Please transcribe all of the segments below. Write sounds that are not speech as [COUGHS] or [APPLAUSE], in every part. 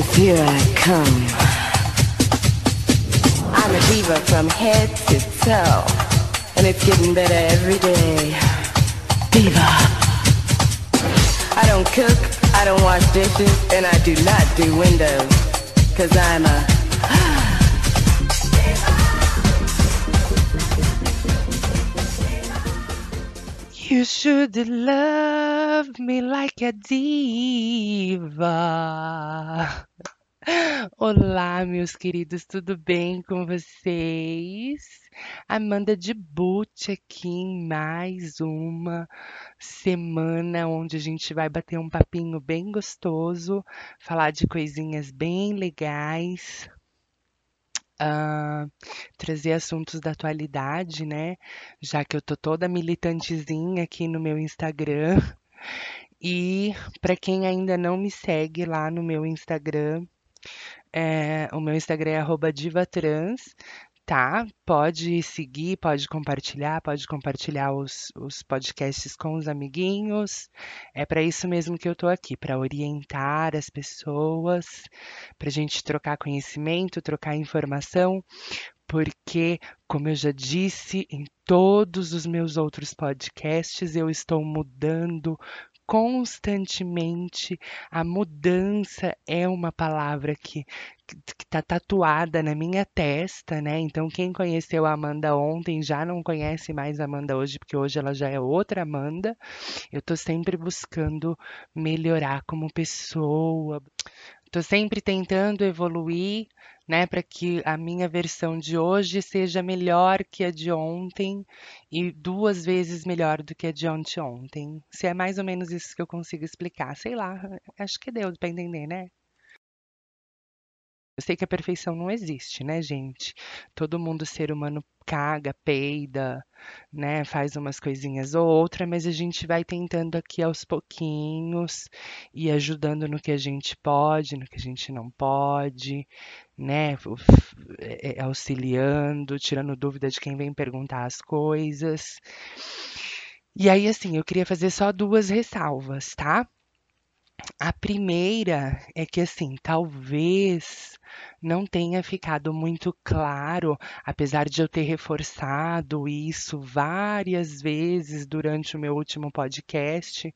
Here I come. I'm a diva from head to toe. And it's getting better every day. Diva. I don't cook, I don't wash dishes, and I do not do windows. Cause I'm a You should love me like a diva. Olá, meus queridos, tudo bem com vocês? Amanda de Butch aqui em mais uma semana onde a gente vai bater um papinho bem gostoso, falar de coisinhas bem legais. Uh, trazer assuntos da atualidade, né? Já que eu tô toda militantezinha aqui no meu Instagram. E para quem ainda não me segue lá no meu Instagram, é, o meu Instagram é divatrans, tá? Pode seguir, pode compartilhar, pode compartilhar os, os podcasts com os amiguinhos. É para isso mesmo que eu tô aqui, para orientar as pessoas, para gente trocar conhecimento, trocar informação, porque, como eu já disse em todos os meus outros podcasts, eu estou mudando constantemente. A mudança é uma palavra que está tatuada na minha testa, né? Então, quem conheceu a Amanda ontem já não conhece mais a Amanda hoje, porque hoje ela já é outra Amanda. Eu estou sempre buscando melhorar como pessoa. Estou sempre tentando evoluir, né, para que a minha versão de hoje seja melhor que a de ontem e duas vezes melhor do que a de ontem. Se é mais ou menos isso que eu consigo explicar, sei lá, acho que deu para entender, né? Eu sei que a perfeição não existe, né, gente? Todo mundo, ser humano, caga, peida, né? Faz umas coisinhas ou outra, mas a gente vai tentando aqui aos pouquinhos e ajudando no que a gente pode, no que a gente não pode, né? É, é, auxiliando, tirando dúvida de quem vem perguntar as coisas. E aí, assim, eu queria fazer só duas ressalvas, tá? A primeira é que, assim, talvez não tenha ficado muito claro, apesar de eu ter reforçado isso várias vezes durante o meu último podcast,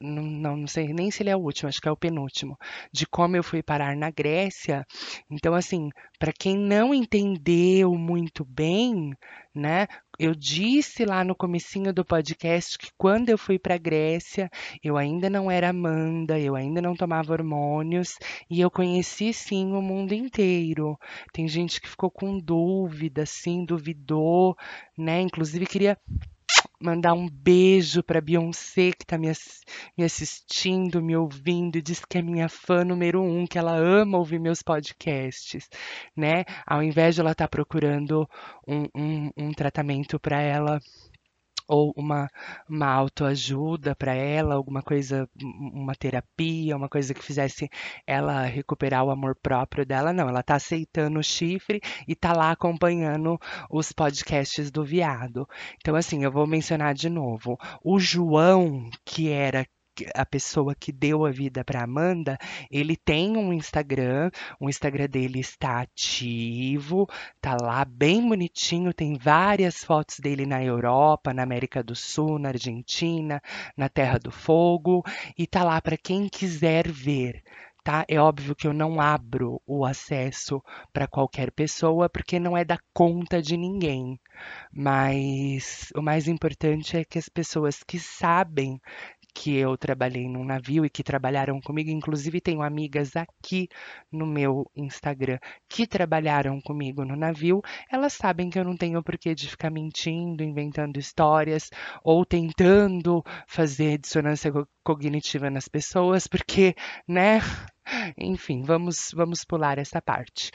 não, não, não, sei nem se ele é o último, acho que é o penúltimo, de como eu fui parar na Grécia. Então, assim, para quem não entendeu muito bem, né, eu disse lá no comecinho do podcast que quando eu fui para a Grécia, eu ainda não era Amanda, eu ainda não tomava hormônios e eu conheci sim o mundo inteiro. Tem gente que ficou com dúvida, sim, duvidou, né? Inclusive queria mandar um beijo para Beyoncé que está me, me, assistindo, me ouvindo e diz que é minha fã número um, que ela ama ouvir meus podcasts, né? Ao invés de ela estar tá procurando um, um, um tratamento para ela ou uma, uma autoajuda para ela, alguma coisa, uma terapia, uma coisa que fizesse ela recuperar o amor próprio dela. Não, ela tá aceitando o chifre e tá lá acompanhando os podcasts do viado. Então, assim, eu vou mencionar de novo. O João, que era a pessoa que deu a vida para Amanda, ele tem um Instagram, o Instagram dele está ativo, tá lá bem bonitinho, tem várias fotos dele na Europa, na América do Sul, na Argentina, na Terra do Fogo, e tá lá para quem quiser ver. Tá? É óbvio que eu não abro o acesso para qualquer pessoa, porque não é da conta de ninguém. Mas o mais importante é que as pessoas que sabem que eu trabalhei num navio e que trabalharam comigo, inclusive tenho amigas aqui no meu Instagram que trabalharam comigo no navio, elas sabem que eu não tenho porquê de ficar mentindo, inventando histórias ou tentando fazer dissonância cognitiva nas pessoas, porque, né? Enfim, vamos vamos pular essa parte.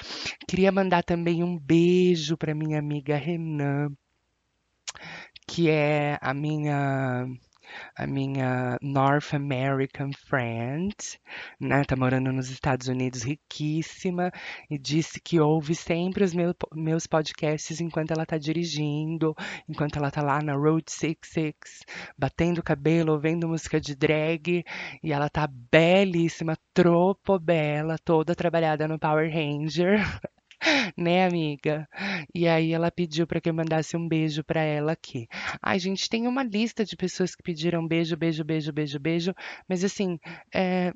Queria mandar também um beijo para minha amiga Renan, que é a minha a minha North American friend, né? Tá morando nos Estados Unidos, riquíssima, e disse que ouve sempre os meu, meus podcasts enquanto ela tá dirigindo, enquanto ela tá lá na Road 66, batendo cabelo, ouvindo música de drag, e ela tá belíssima, tropo bela, toda trabalhada no Power Ranger. [LAUGHS] [LAUGHS] né, amiga? E aí ela pediu para que eu mandasse um beijo para ela aqui. Ai, gente, tem uma lista de pessoas que pediram beijo, beijo, beijo, beijo, beijo, mas assim, é,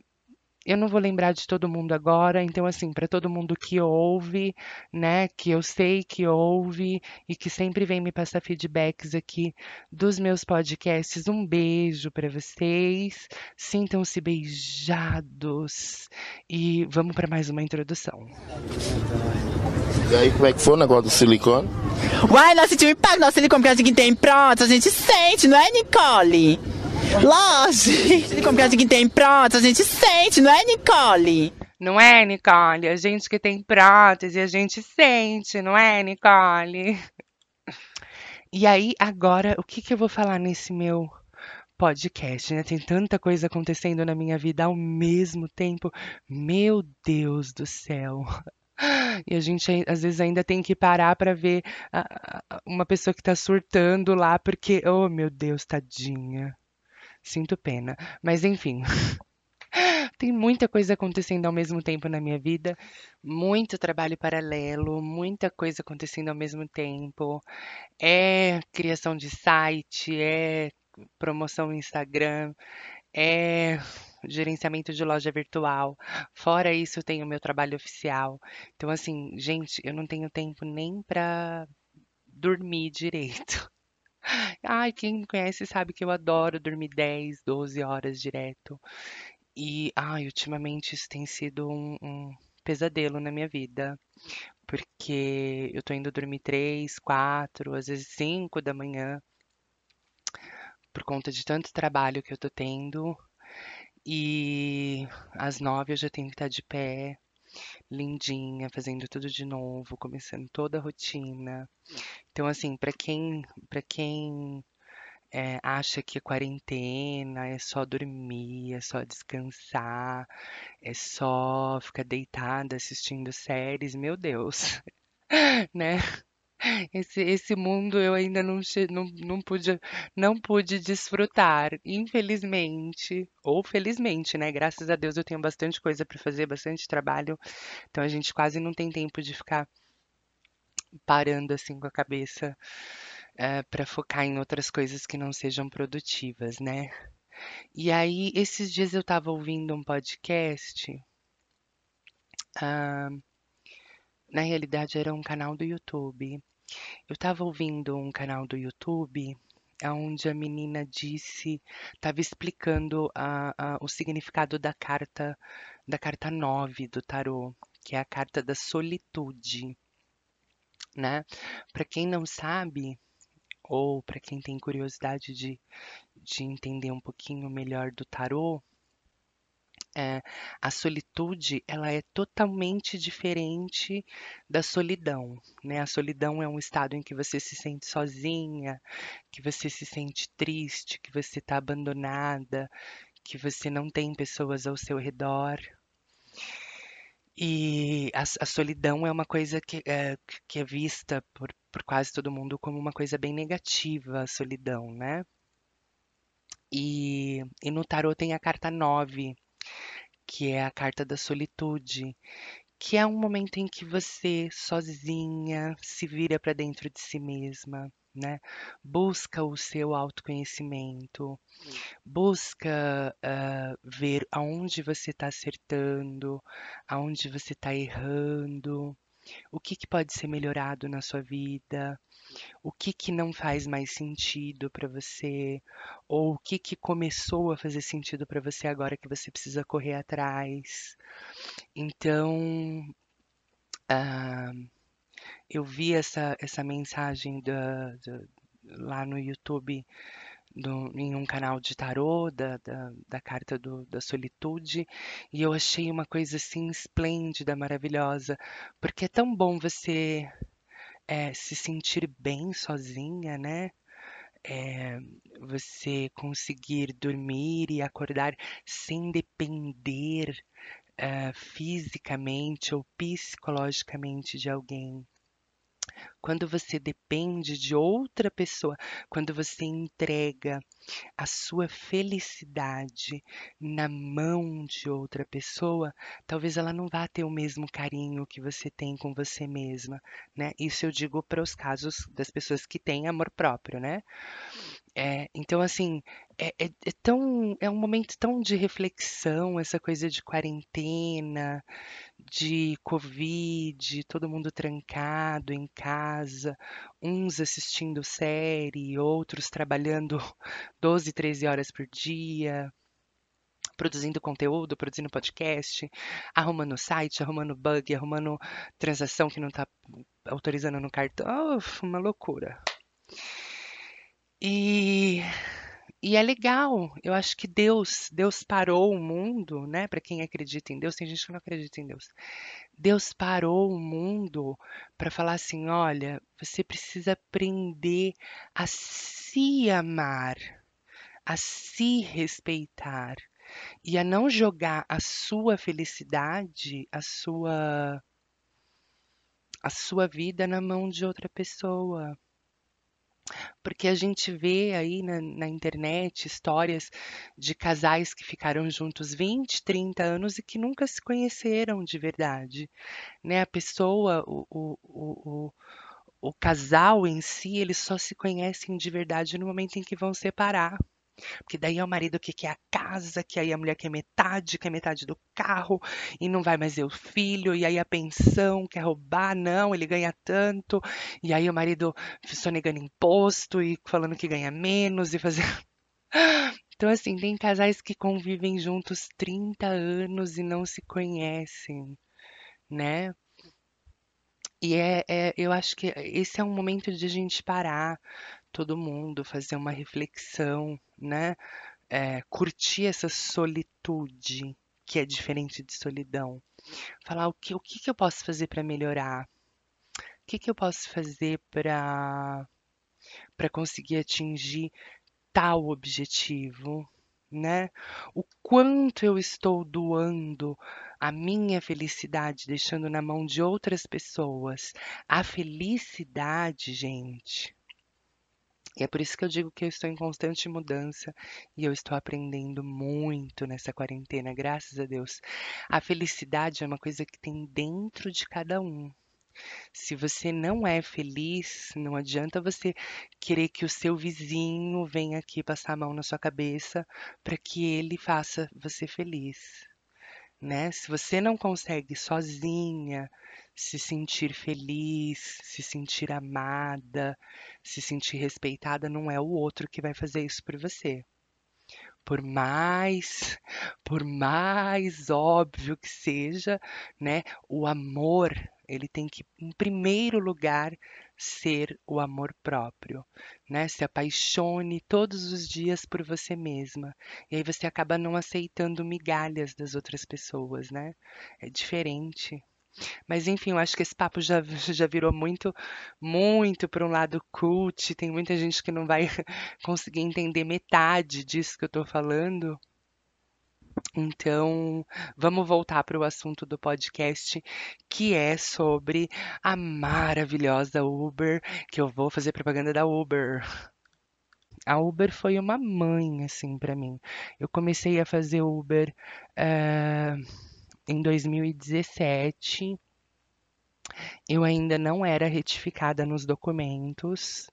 eu não vou lembrar de todo mundo agora, então assim, para todo mundo que ouve, né, que eu sei que ouve e que sempre vem me passar feedbacks aqui dos meus podcasts, um beijo para vocês. Sintam-se beijados e vamos para mais uma introdução. E aí, como é que foi o negócio do silicone? Uai, nós sentimos impacto no silicone que a gente tem pronto, a gente sente, não é, Nicole? Lógico. [LAUGHS] Silicone que a gente tem pronto, a gente sente, não é, Nicole? Não é, Nicole? A gente que tem prótese, a gente sente, não é, Nicole? E aí, agora, o que, que eu vou falar nesse meu podcast, né? Tem tanta coisa acontecendo na minha vida ao mesmo tempo. Meu Deus do céu. E a gente às vezes ainda tem que parar para ver uma pessoa que tá surtando lá, porque, oh meu Deus, tadinha. Sinto pena. Mas enfim, [LAUGHS] tem muita coisa acontecendo ao mesmo tempo na minha vida, muito trabalho paralelo, muita coisa acontecendo ao mesmo tempo. É criação de site, é promoção no Instagram, é gerenciamento de loja virtual. Fora isso, tenho o meu trabalho oficial. Então, assim, gente, eu não tenho tempo nem pra dormir direito. [LAUGHS] Ai, quem me conhece sabe que eu adoro dormir 10, 12 horas direto. E, ai, ultimamente isso tem sido um, um pesadelo na minha vida. Porque eu tô indo dormir 3, 4, às vezes 5 da manhã, por conta de tanto trabalho que eu tô tendo. E às 9 eu já tenho que estar de pé, lindinha, fazendo tudo de novo, começando toda a rotina. Então, assim, pra quem, para quem é, acha que a quarentena é só dormir, é só descansar, é só ficar deitada assistindo séries, meu Deus, [LAUGHS] né? Esse, esse mundo eu ainda não, não, não pude, não pude desfrutar, infelizmente, ou felizmente, né? Graças a Deus eu tenho bastante coisa para fazer, bastante trabalho, então a gente quase não tem tempo de ficar parando assim com a cabeça para focar em outras coisas que não sejam produtivas, né? E aí, esses dias eu estava ouvindo um podcast, ah, na realidade era um canal do YouTube. Eu estava ouvindo um canal do YouTube onde a menina disse, estava explicando a- a- o significado da carta, da carta 9 do tarô, que é a carta da solitude, né? Para quem não sabe, ou para quem tem curiosidade de, de entender um pouquinho melhor do tarô, é, a solitude ela é totalmente diferente da solidão, né? A solidão é um estado em que você se sente sozinha, que você se sente triste, que você está abandonada, que você não tem pessoas ao seu redor. E a, a solidão é uma coisa que é, que é vista por, por quase todo mundo como uma coisa bem negativa, a solidão, né? E, e no tarô tem a carta 9, que é a carta da solitude, que é um momento em que você sozinha se vira para dentro de si mesma, né? Busca o seu autoconhecimento, busca ah, ver aonde você está acertando, aonde você está errando, o que que pode ser melhorado na sua vida, o que que não faz mais sentido para você, ou o que que começou a fazer sentido para você agora que você precisa correr atrás. Então, ah, eu vi essa, essa mensagem da, da- lá no YouTube, do- em um canal de tarô, da, da, da carta do- da solitude, e eu achei uma coisa assim esplêndida, maravilhosa, porque é tão bom você eh, se sentir bem sozinha, né? é, você conseguir dormir e acordar sem depender eh, fisicamente ou psicologicamente de alguém. Quando você depende de outra pessoa, quando você entrega a sua felicidade na mão de outra pessoa, talvez ela não vá ter o mesmo carinho que você tem com você mesma, né? Isso eu digo para os casos das pessoas que têm amor próprio, né? É, então, assim, é, é, é tão, é um momento tão de reflexão, essa coisa de quarentena, de Covid, todo mundo trancado em casa, uns assistindo série, outros trabalhando [LAUGHS] 12, 13 horas por dia, produzindo conteúdo, produzindo podcast, arrumando site, arrumando bug, arrumando transação que não está autorizando no cartão. Uf, uma loucura. E, e é legal. Eu acho que Deus, Deus parou o mundo, né? Para quem acredita em Deus, tem gente que não acredita em Deus. Deus parou o mundo para falar assim: olha, você precisa aprender a se amar, a se respeitar e a não jogar a sua felicidade, a sua a sua vida na mão de outra pessoa. Porque a gente vê aí na, na, internet histórias de casais que ficaram juntos 20, 30 anos e que nunca se conheceram de verdade. Né? A pessoa, o, o, o, o casal em si, eles só se conhecem de verdade no momento em que vão separar. Porque daí é o marido que quer a casa, que aí a mulher quer metade, quer metade do carro, e não vai mais ver o filho, e aí a pensão quer roubar, não, ele ganha tanto, e aí o marido sonegando imposto e falando que ganha menos e fazer. [LAUGHS] Então, assim, tem casais que convivem juntos 30 anos e não se conhecem, né? E é, é, eu acho que esse é um momento de a gente parar, todo mundo, fazer uma reflexão, né? É, curtir essa solitude que é diferente de solidão. Falar o que, o que, que eu posso fazer para melhorar? O que, que eu posso fazer para para conseguir atingir tal objetivo, né? O quanto eu estou doando a minha felicidade, deixando na mão de outras pessoas. A felicidade, gente, e é por isso que eu digo que eu estou em constante mudança e eu estou aprendendo muito nessa quarentena, graças a Deus. A felicidade é uma coisa que tem dentro de cada um. Se você não é feliz, não adianta você querer que o seu vizinho venha aqui passar a mão na sua cabeça para que ele faça você feliz, né? Se você não consegue sozinha se sentir feliz, se sentir amada, se sentir respeitada, não é o outro que vai fazer isso por você. Por mais, por mais óbvio que seja, né, o amor, ele tem que, em primeiro lugar, ser o amor próprio, né? Se apaixone todos os dias por você mesma. E aí você acaba não aceitando migalhas das outras pessoas, né? É diferente. Mas enfim, eu acho que esse papo já, [LAUGHS] já virou muito, muito para um lado cult. Tem muita gente que não vai [LAUGHS] conseguir entender metade disso que eu estou falando. Então, vamos voltar para o assunto do podcast, que é sobre a maravilhosa Uber, que eu vou fazer propaganda da Uber. A Uber foi uma mãe, assim, para mim. Eu comecei a fazer Uber. Uh em 2017, eu ainda não era retificada nos documentos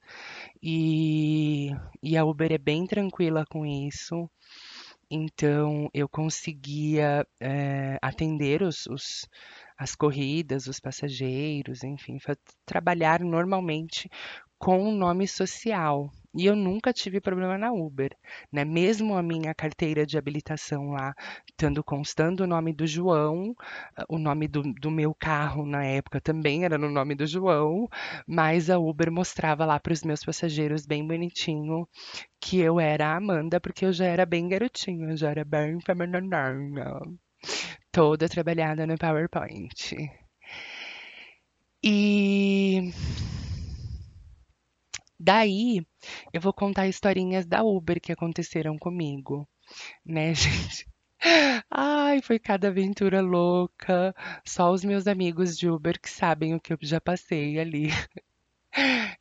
e, e a Uber é bem tranquila com isso. Então eu conseguia é, atender os, os, as corridas, os passageiros, enfim, trabalhar normalmente com o nome social. E eu nunca tive problema na Uber, né? Mesmo a minha carteira de habilitação lá, tendo constando o nome do João, o nome do, do meu carro na época também era no nome do João, mas a Uber mostrava lá para os meus passageiros bem bonitinho que eu era a Amanda, porque eu já era bem garotinha, eu já era bem feminina, toda trabalhada no PowerPoint. E Daí, eu vou contar historinhas da Uber que aconteceram comigo, né, [LAUGHS] gente? Ai, foi cada aventura louca. Só os meus amigos de Uber que sabem o que eu já passei ali. [LAUGHS]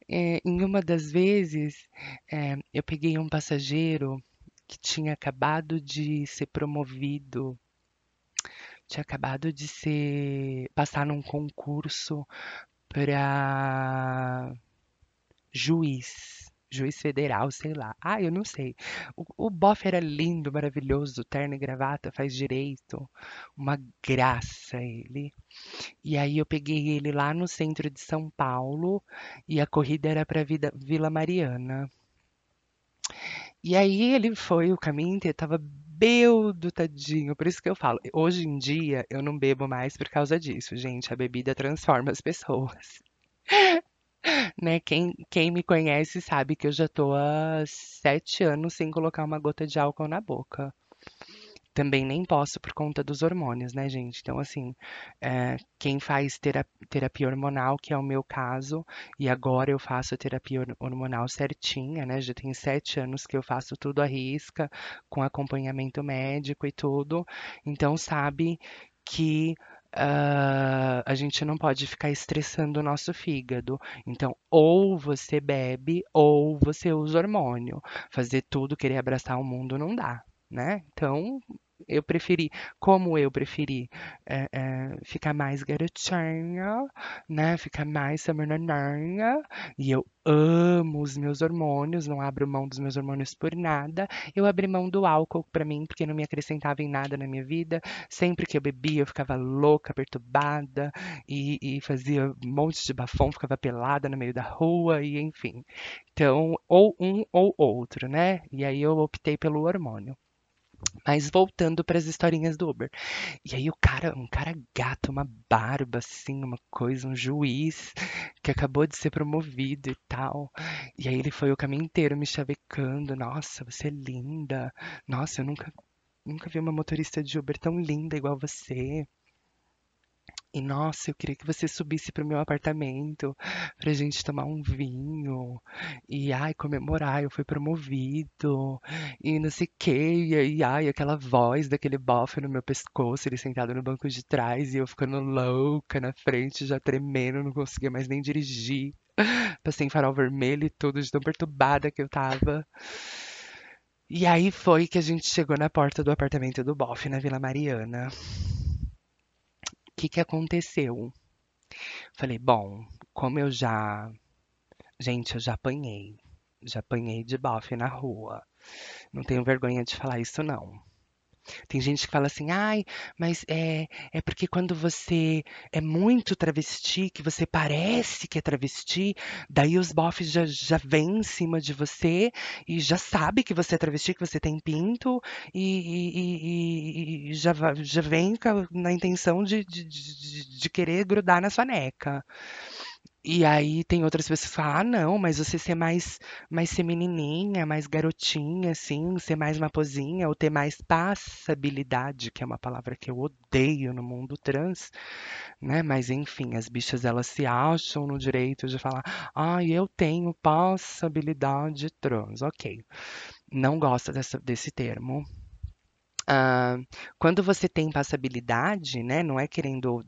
É, em uma das vezes, é, eu peguei um passageiro que tinha acabado de ser promovido, tinha acabado de ser passar num concurso para juiz, juiz federal, sei lá. Ah, eu não sei. O, o bofe era lindo, maravilhoso, terno e gravata, faz direito, uma graça ele. E aí eu peguei ele lá no centro de São Paulo e a corrida era para Vila Mariana. E aí ele foi o caminho inteiro, tava beudo, tadinho. Por isso que eu falo, hoje em dia eu não bebo mais por causa disso, gente. A bebida transforma as pessoas. [LAUGHS] Né? Quem, quem me conhece sabe que eu já tô há sete anos sem colocar uma gota de álcool na boca. Também nem posso por conta dos hormônios, né, gente? Então, assim, é, quem faz terapia, terapia hormonal, que é o meu caso, e agora eu faço a terapia hormonal certinha, né? Já tem sete anos que eu faço tudo à risca, com acompanhamento médico e tudo. Então, sabe que Uh, a gente não pode ficar estressando o nosso fígado. Então, ou você bebe ou você usa hormônio. Fazer tudo, querer abraçar o mundo não dá, né? Então, eu preferi, como eu preferi é, é, ficar mais garotinha, né? Ficar mais samaranha. E eu amo os meus hormônios, não abro mão dos meus hormônios por nada. Eu abri mão do álcool para mim, porque não me acrescentava em nada na minha vida. Sempre que eu bebia, eu ficava louca, perturbada e, e fazia um monte de bafão, ficava pelada no meio da rua e enfim. Então, ou um ou outro, né? E aí eu optei pelo hormônio. Mas voltando para as historinhas do Uber. E aí o cara, um cara gato, uma barba assim, uma coisa, um juiz que acabou de ser promovido e tal. E aí ele foi o caminho inteiro me chavecando. Nossa, você é linda. Nossa, eu nunca nunca vi uma motorista de Uber tão linda igual você. E nossa, eu queria que você subisse pro meu apartamento pra gente tomar um vinho e ai, comemorar, eu fui promovido e não sei o que, e aí, ai, aquela voz daquele bofe no meu pescoço, ele sentado no banco de trás e eu ficando louca na frente, já tremendo, não conseguia mais nem dirigir. Passei em farol vermelho e tudo, de tão perturbada que eu tava. E aí foi que a gente chegou na porta do apartamento do bofe na Vila Mariana que que aconteceu? Falei, bom, como eu já. Gente, eu já apanhei. Já apanhei de bofe na rua. Não tenho vergonha de falar isso, não. Tem gente que fala assim, ai, mas é, é porque quando você é muito travesti, que você parece que é travesti, daí os bofs já, já vêm em cima de você e já sabe que você é travesti, que você tem pinto e, e, e, e já, já vem na intenção de, de, de, de querer grudar na sua neca. E aí tem outras pessoas que falam, ah, não, mas você ser mais, mais ser menininha, mais garotinha, assim, ser mais uma pozinha, ou ter mais passabilidade, que é uma palavra que eu odeio no mundo trans, né? Mas enfim, as bichas elas se acham no direito de falar, ah, eu tenho passabilidade trans, ok. Não gosta dessa, desse termo. Uh, quando você tem passabilidade, né, não é querendo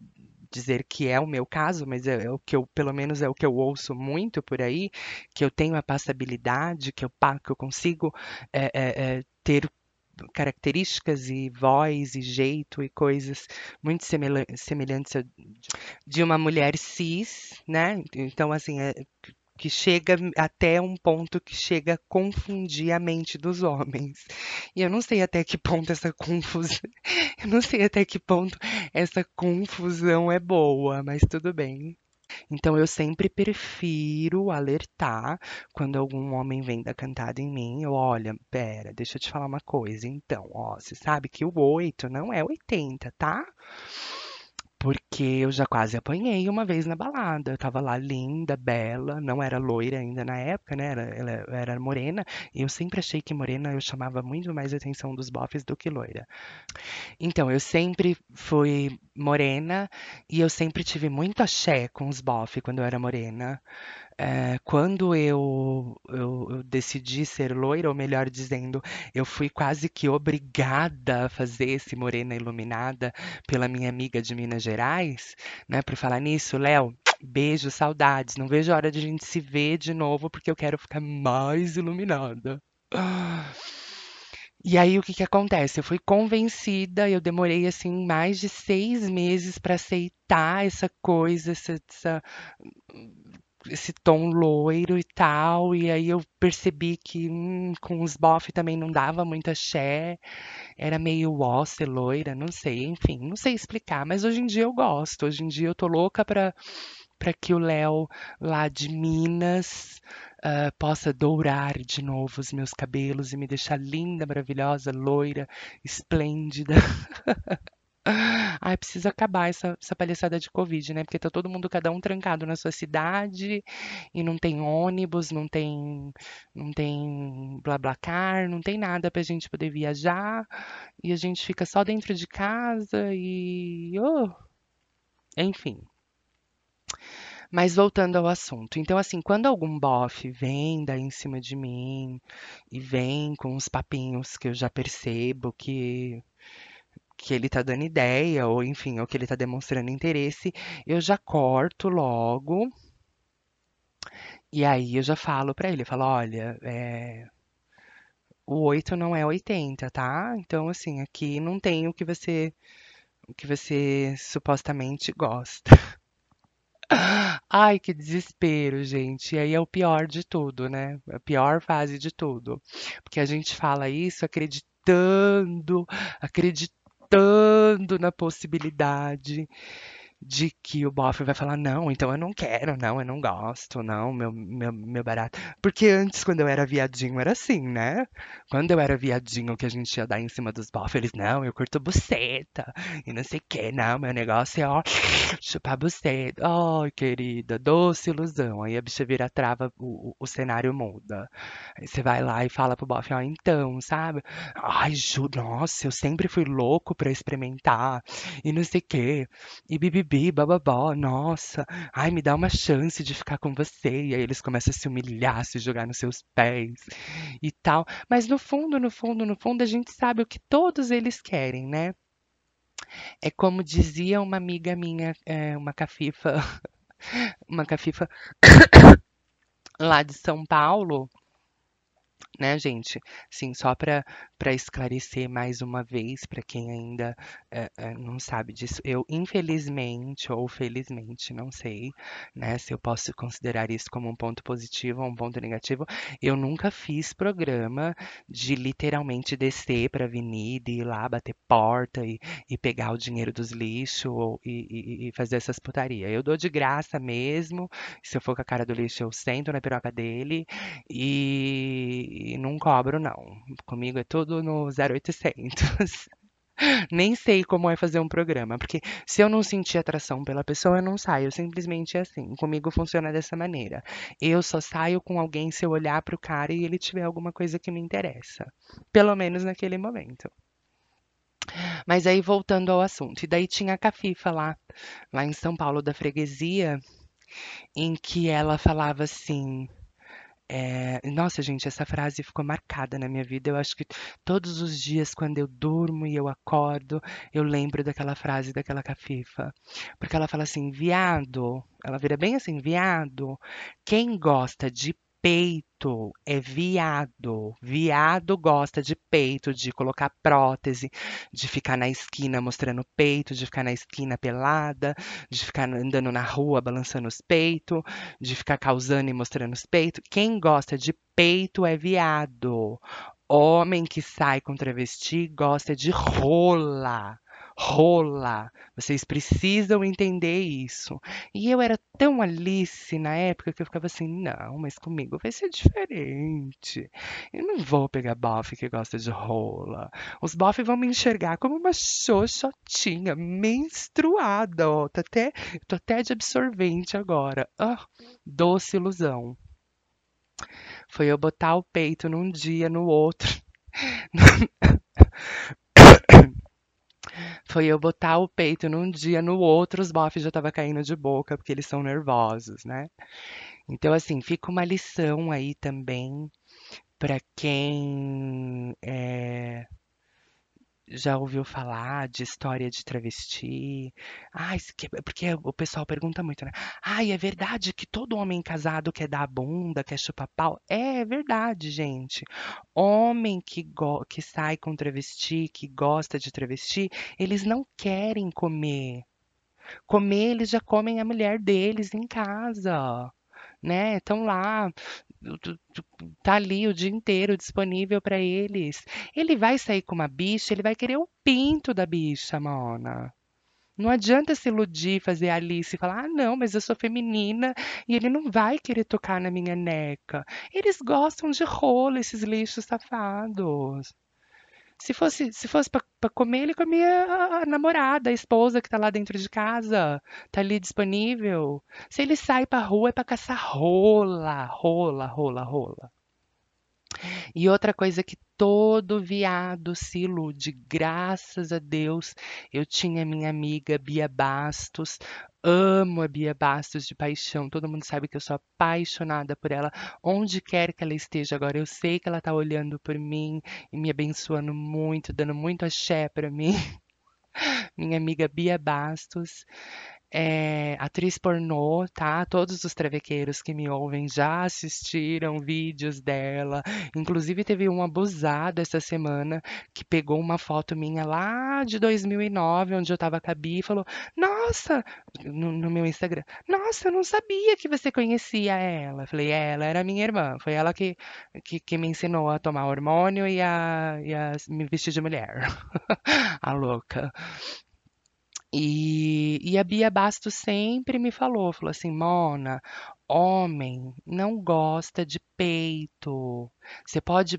dizer que é o meu caso, mas é, é, o que eu, pelo menos é o que eu ouço muito por aí, que eu tenho a passabilidade, que eu, que eu consigo é, é, ter características e voz e jeito e coisas muito semelhantes de uma mulher cis, né? Então, assim, é, que chega até um ponto que chega a confundir a mente dos homens. E eu não sei até que ponto essa confusão, [LAUGHS] eu não sei até que ponto essa confusão é boa, mas tudo bem. Então eu sempre prefiro alertar quando algum homem vem dar cantada em mim. Eu, olha, pera, deixa eu te falar uma coisa. Então, ó, você sabe que o 8 não é 80, tá? Porque eu já quase apanhei uma vez na balada. Eu tava lá linda, bela, não era loira ainda na época, né? Era, ela era morena. E eu sempre achei que morena eu chamava muito mais a atenção dos bofes do que loira. Então, eu sempre fui morena e eu sempre tive muito axé com os bofes quando eu era morena. Eh, quando eu, eu, eu decidi ser loira, ou melhor dizendo, eu fui quase que obrigada a fazer esse Morena Iluminada pela minha amiga de Minas Gerais, né? Por falar nisso, Léo, beijo, saudades. Não vejo a hora de a gente se ver de novo, porque eu quero ficar mais iluminada. E aí o que que acontece? Eu fui convencida, eu demorei assim mais de seis meses para aceitar essa coisa, essa, essa- esse tom loiro e tal. E aí eu percebi que hum, com os bofe também não dava muito axé, era meio ser loira, não sei, enfim, não sei explicar. Mas hoje em dia eu gosto, hoje em dia eu tô louca pra, pra que o Léo lá de Minas ah, possa dourar de novo os meus cabelos e me deixar linda, maravilhosa, loira, esplêndida. [LAUGHS] Ai, precisa acabar essa, essa palhaçada de Covid, né? Porque tá todo mundo, cada um trancado na sua cidade e não tem ônibus, não tem, não tem BlaBlaCar, não tem nada pra gente poder viajar e a gente fica só dentro de casa e, oh, enfim. Mas voltando ao assunto. Então, assim, quando algum bofe vem daí em cima de mim e vem com uns papinhos que eu já percebo que que ele tá dando ideia, ou enfim, ou que ele tá demonstrando interesse, eu já corto logo. E aí eu já falo pra ele, falo, olha, é, o 8 não é 80, tá? Então, assim, aqui não tem o que você, o que você supostamente gosta. [LAUGHS] Ai, que desespero, gente. E aí é o pior de tudo, né? A pior fase de tudo. Porque a gente fala isso acreditando, acreditando na possibilidade de que o bofe vai falar, não, então eu não quero, não, eu não gosto, não, meu, meu, meu barato. Porque antes, quando eu era viadinho, era assim, né? Quando eu era viadinho, que a gente ia dar em cima dos bofes, eles, não, eu curto buceta, e não sei o que, não, meu negócio é, ó, chupar buceta. Ai, querida, doce ilusão. Aí a bicha vira trava, o, o, cenário muda. Aí você vai lá e fala pro bofe, ó, então, sabe? Ai, Ju, nossa, eu sempre fui louco pra experimentar, e não sei o que, e bibibi, bababó, nossa, ai, me dá uma chance de ficar com você. E aí eles começam a se humilhar, se jogar nos seus pés e tal. Mas no fundo, no fundo, no fundo, a gente sabe o que todos eles querem, né? É como dizia uma amiga minha, é, uma cafifa, [LAUGHS] uma cafifa [COUGHS] lá de São Paulo, né, gente? Sim, só para para esclarecer mais uma vez para quem ainda eh, eh, não sabe disso, eu infelizmente ou felizmente, não sei, né, se eu posso considerar isso como um ponto positivo ou um ponto negativo, eu nunca fiz programa de literalmente descer para avenida e ir lá bater porta e, e pegar o dinheiro dos lixos e, e- e fazer essas putaria. Eu dou de graça mesmo, se eu for com a cara do lixo eu sento na piroca dele e, e não cobro, não. Comigo é tudo no 0800. [LAUGHS] Nem sei como é fazer um programa, porque se eu não sentir atração pela pessoa, eu não saio. Simplesmente é assim. Comigo funciona dessa maneira. Eu só saio com alguém se eu olhar pro cara e ele tiver alguma coisa que me interessa. Pelo menos naquele momento. Mas aí voltando ao assunto. E daí tinha a Cafifa lá, lá em São Paulo da freguesia, em que ela falava assim. É, nossa, gente, essa frase ficou marcada na minha vida. Eu acho que todos os dias, quando eu durmo e eu acordo, eu lembro daquela frase daquela cafifa. Porque ela fala assim: viado, ela vira bem assim: viado, quem gosta de peito é viado. Viado gosta de peito, de colocar prótese, de ficar na esquina mostrando peito, de ficar na esquina pelada, de ficar andando na rua balançando os peitos de ficar causando e mostrando os peitos. Quem gosta de peito é viado. Homem que sai com travesti gosta de rola. Rola. Vocês precisam entender isso. E eu era tão Alice na época que eu ficava assim: não, mas comigo vai ser diferente. Eu não vou pegar bofe que gosta de rola. Os bofe vão me enxergar como uma xoxotinha, menstruada, ó. Tô até, tô até de absorvente agora. Ah, doce ilusão. Foi eu botar o peito num dia, no outro. [LAUGHS] Foi eu botar o peito num dia, no outro os bofs já tava caindo de boca, porque eles são nervosos, né? Então, assim, fica uma lição aí também para quem é, já ouviu falar de história de travesti? Se que- porque o pessoal pergunta muito, né? Ai, é verdade que todo homem casado quer dar a bunda, quer chupar pau? É, é verdade, gente. Homem que, go- que sai com travesti, que gosta de travesti, eles não querem comer. Comer, eles já comem a mulher deles em casa, né? Estão lá, tá ali o dia inteiro disponível para eles. Ele vai sair com uma bicha, ele vai querer o pinto da bicha, Mona. Não adianta se iludir, fazer Alice e falar, ah, não, mas eu sou feminina e ele não vai querer tocar na minha neca. Eles gostam de rolo, esses lixos safados. Se fosse, se fosse pra comer, ele comia a, a namorada, a esposa que tá lá dentro de casa, tá ali disponível. Se ele sai pra rua é pra caçar rola, rola, rola, rola. E outra coisa que todo viado se ilude, graças a Deus, eu tinha minha amiga Bia Bastos, amo a Bia Bastos de paixão, todo mundo sabe que eu sou apaixonada por ela, onde quer que ela esteja agora, eu sei que ela tá olhando por mim e me abençoando muito, dando muito axé pra mim. [LAUGHS] Minha amiga Bia Bastos, é, atriz pornô, tá? Todos os travequeiros que me ouvem já assistiram vídeos dela. Inclusive, teve um abusado essa semana que pegou uma foto minha lá de 2009, onde eu tava Bia, e falou: Nossa, no, no meu Instagram, Nossa, eu não sabia que você conhecia ela. Falei: "É, Ela era minha irmã. Foi ela que, que, que me ensinou a tomar hormônio e a, e a me vestir de mulher. [LAUGHS] A louca. E, e a Bia Bastos sempre me falou, falou assim, Mona, homem não gosta de peito. Você pode,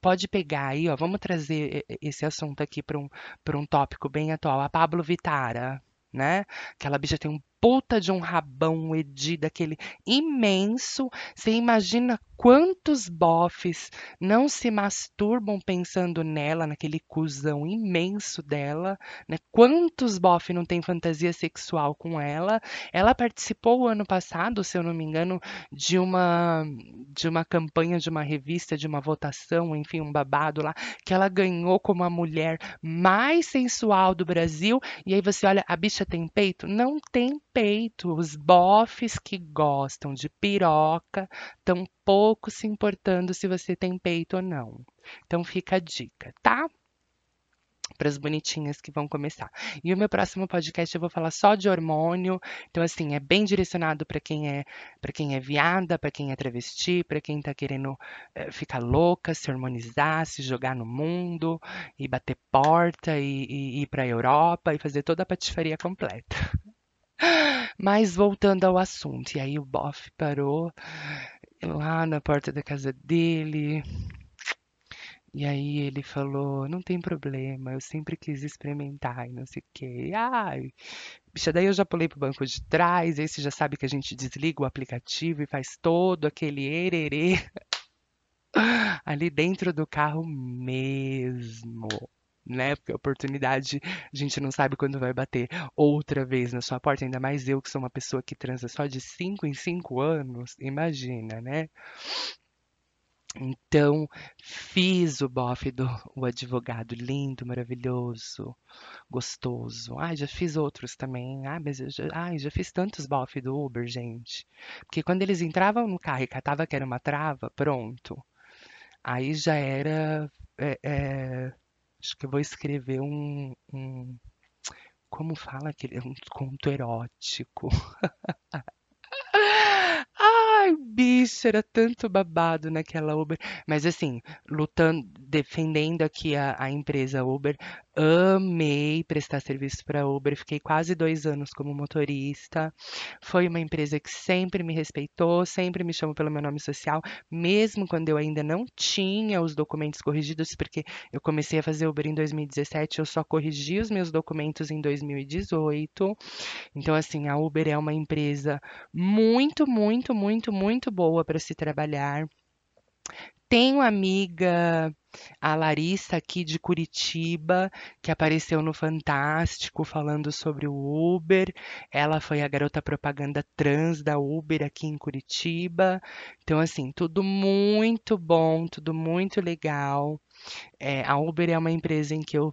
pode pegar aí, ó, vamos trazer esse assunto aqui para um, um tópico bem atual. A Pablo Vitara, né? Aquela bicha tem um puta de um rabão, edi daquele imenso. Você imagina quantos bofes não se masturbam pensando nela, naquele cuzão imenso dela, né? Quantos bofe não tem fantasia sexual com ela? Ela participou o ano passado, se eu não me engano, de uma de uma campanha de uma revista, de uma votação, enfim, um babado lá, que ela ganhou como a mulher mais sensual do Brasil. E aí você olha, a bicha tem peito? Não tem peito. Os bofes que gostam de piroca estão pouco se importando se você tem peito ou não. Então fica a dica, tá? Para as bonitinhas que vão começar. E o meu próximo podcast eu vou falar só de hormônio. Então assim, é bem direcionado para quem é para quem é viada, para quem é travesti, para quem tá querendo eh, ficar louca, se hormonizar, se jogar no mundo e bater porta e, e ir para a Europa e fazer toda a patifaria completa. Mas voltando ao assunto, e aí o bofe parou lá na porta da casa dele, e aí ele falou, não tem problema, eu sempre quis experimentar e não sei o quê. Ai, bicha, daí eu já pulei pro banco de trás, você já sabe que a gente desliga o aplicativo e faz todo aquele ererê [LAUGHS] ali dentro do carro mesmo. Né? Porque a oportunidade a gente não sabe quando vai bater outra vez na sua porta, ainda mais eu que sou uma pessoa que transa só de 5 em 5 anos, imagina, né? Então, fiz o bofe do o advogado lindo, maravilhoso, gostoso. Ai, já fiz outros também. Ai, mas eu já, ai, já fiz tantos bofe do Uber, gente. Porque quando eles entravam no carro e catava que era uma trava, pronto. Aí já era. é, é, acho que eu vou escrever um, um como fala aquele, um conto erótico. [LAUGHS] Ai, bicho, era tanto babado naquela Uber. Mas assim, lutando, defendendo aqui a, a empresa Uber, amei prestar serviço para Uber. Fiquei quase dois anos como motorista. Foi uma empresa que sempre me respeitou, sempre me chamou pelo meu nome social, mesmo quando eu ainda não tinha os documentos corrigidos, porque eu comecei a fazer Uber em 2017, eu só corrigi os meus documentos em 2018. Então, assim, a Uber é uma empresa muito, muito, muito, muito boa para se trabalhar. Tenho amiga, a Larissa aqui de Curitiba, que apareceu no Fantástico falando sobre o Uber. Ela foi a garota propaganda trans da Uber aqui em Curitiba. Então, assim, tudo muito bom, tudo muito legal. É, a Uber é uma empresa em que eu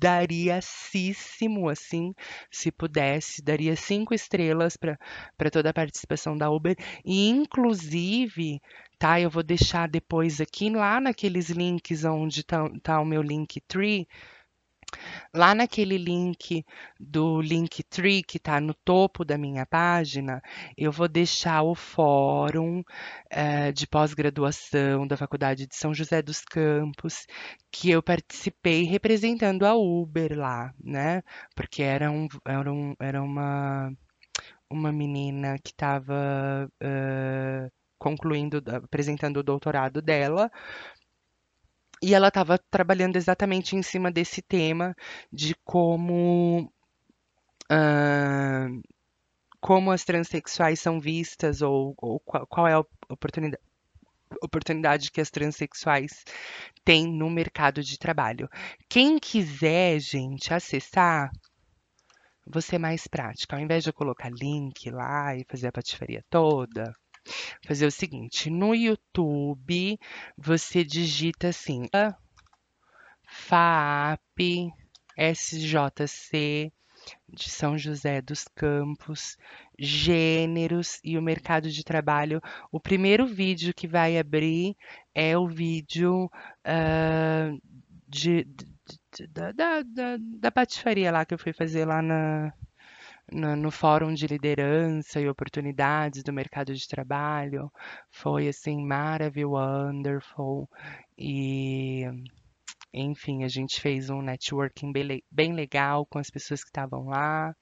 recomendariaíssimo, assim, se pudesse, daria cinco estrelas para toda a participação da Uber. E, inclusive, tá? Eu vou deixar depois aqui lá naqueles links onde tá, tá o meu Linktree. Lá naquele link do Linktree que está no topo da minha página, eu vou deixar o fórum eh, de pós-graduação da Faculdade de São José dos Campos, que eu participei representando a Uber lá, né? Porque era, um, era, um, era uma, uma menina que estava concluindo, apresentando o doutorado dela. E ela estava trabalhando exatamente em cima desse tema de como uh, como as transexuais são vistas ou, ou qual, qual, é a oportunidade, oportunidade que as transexuais têm no mercado de trabalho. Quem quiser, gente, acessar, você mais prática. Ao invés de eu colocar link lá e fazer a patifaria toda, fazer o seguinte, no YouTube você digita assim, FAP SJC de São José dos Campos, gêneros e o mercado de trabalho. O primeiro vídeo que vai abrir é o vídeo uh, de, de, de, da, da, da, patifaria lá que eu fui fazer lá na, no, no Fórum de Liderança e Oportunidades do Mercado de Trabalho. Foi, assim, maravilhoso, wonderful. E, enfim, a gente fez um networking bem, legal com as pessoas que estavam lá.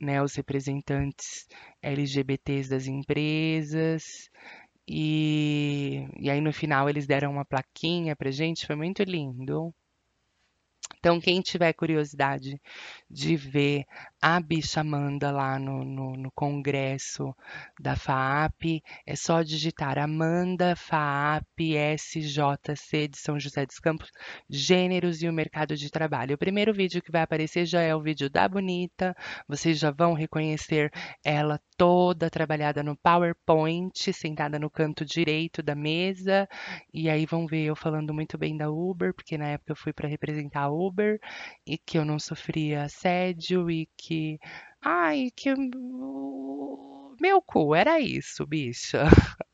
Né, os representantes LGBTs das empresas, e, e aí no final eles deram uma plaquinha pra gente, foi muito lindo. Então, quem tiver curiosidade de ver a bicha Amanda lá no, no, no congresso da FAAP, é só digitar Amanda FAAP SJC de São José dos Campos, Gêneros e o Mercado de Trabalho. O primeiro vídeo que vai aparecer já é o vídeo da Bonita, vocês já vão reconhecer ela toda trabalhada no PowerPoint, sentada no canto direito da mesa, e aí vão ver eu falando muito bem da Uber, porque na época eu fui para representar a Uber, e que eu não sofria assédio e que. Ai, que. Meu cu, era isso, bicha. [LAUGHS]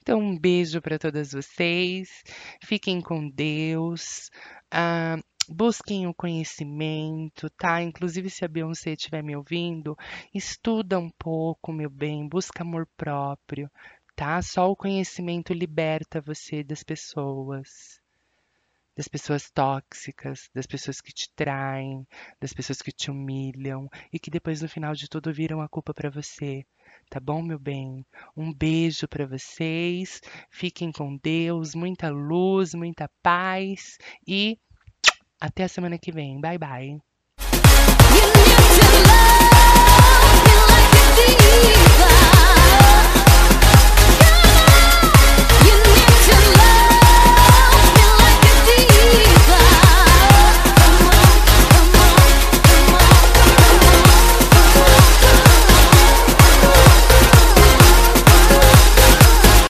Então, um beijo para todas vocês. Fiquem com Deus. Uh, busquem o conhecimento, tá? Inclusive, se a Beyoncé estiver me ouvindo, estuda um pouco, meu bem, busca amor próprio, tá? Só o conhecimento liberta você das pessoas das pessoas tóxicas, das pessoas que te traem, das pessoas que te humilham e que depois no final de tudo viram a culpa para você. Tá bom, meu bem? Um beijo para vocês. Fiquem com Deus, muita luz, muita paz e [TSK] até a semana que vem. Bye bye.